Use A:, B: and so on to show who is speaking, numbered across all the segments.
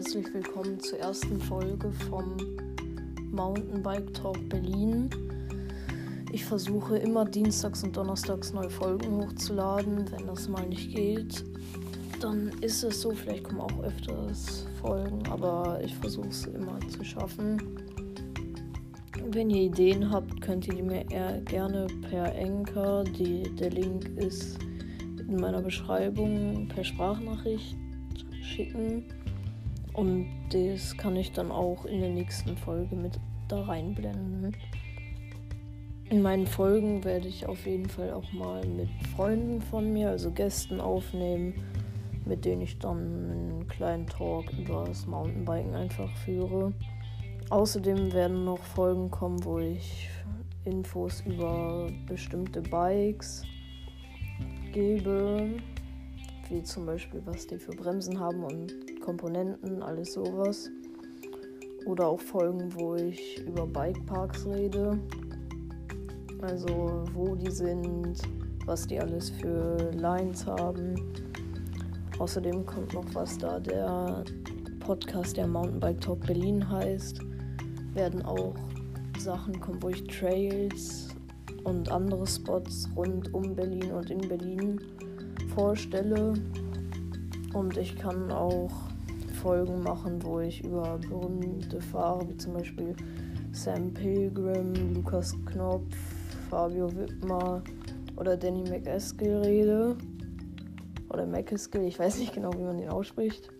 A: herzlich willkommen zur ersten Folge vom Mountainbike Talk Berlin. Ich versuche immer dienstags und donnerstags neue Folgen hochzuladen. Wenn das mal nicht geht, dann ist es so. Vielleicht kommen auch öfters Folgen, aber ich versuche es immer zu schaffen. Wenn ihr Ideen habt, könnt ihr die mir gerne per Anchor, die, der Link ist in meiner Beschreibung, per Sprachnachricht schicken. Und das kann ich dann auch in der nächsten Folge mit da reinblenden. In meinen Folgen werde ich auf jeden Fall auch mal mit Freunden von mir, also Gästen aufnehmen, mit denen ich dann einen kleinen Talk über das Mountainbiken einfach führe. Außerdem werden noch Folgen kommen, wo ich Infos über bestimmte Bikes gebe, wie zum Beispiel was die für Bremsen haben und Komponenten, alles sowas. Oder auch Folgen, wo ich über Bikeparks rede. Also wo die sind, was die alles für Lines haben. Außerdem kommt noch was da, der Podcast, der Mountainbike Talk Berlin heißt. Werden auch Sachen kommen, wo ich Trails und andere Spots rund um Berlin und in Berlin vorstelle. Und ich kann auch Folgen machen, wo ich über berühmte Fahrer wie zum Beispiel Sam Pilgrim, Lukas Knopf, Fabio Wittmer oder Danny McEskill rede. Oder McEskill, ich weiß nicht genau, wie man ihn ausspricht.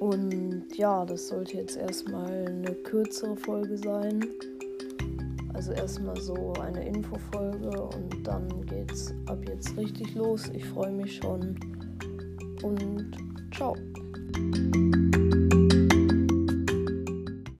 A: Und ja, das sollte jetzt erstmal eine kürzere Folge sein. Also erstmal so eine Infofolge und dann geht's ab jetzt richtig los. Ich freue mich schon und ciao.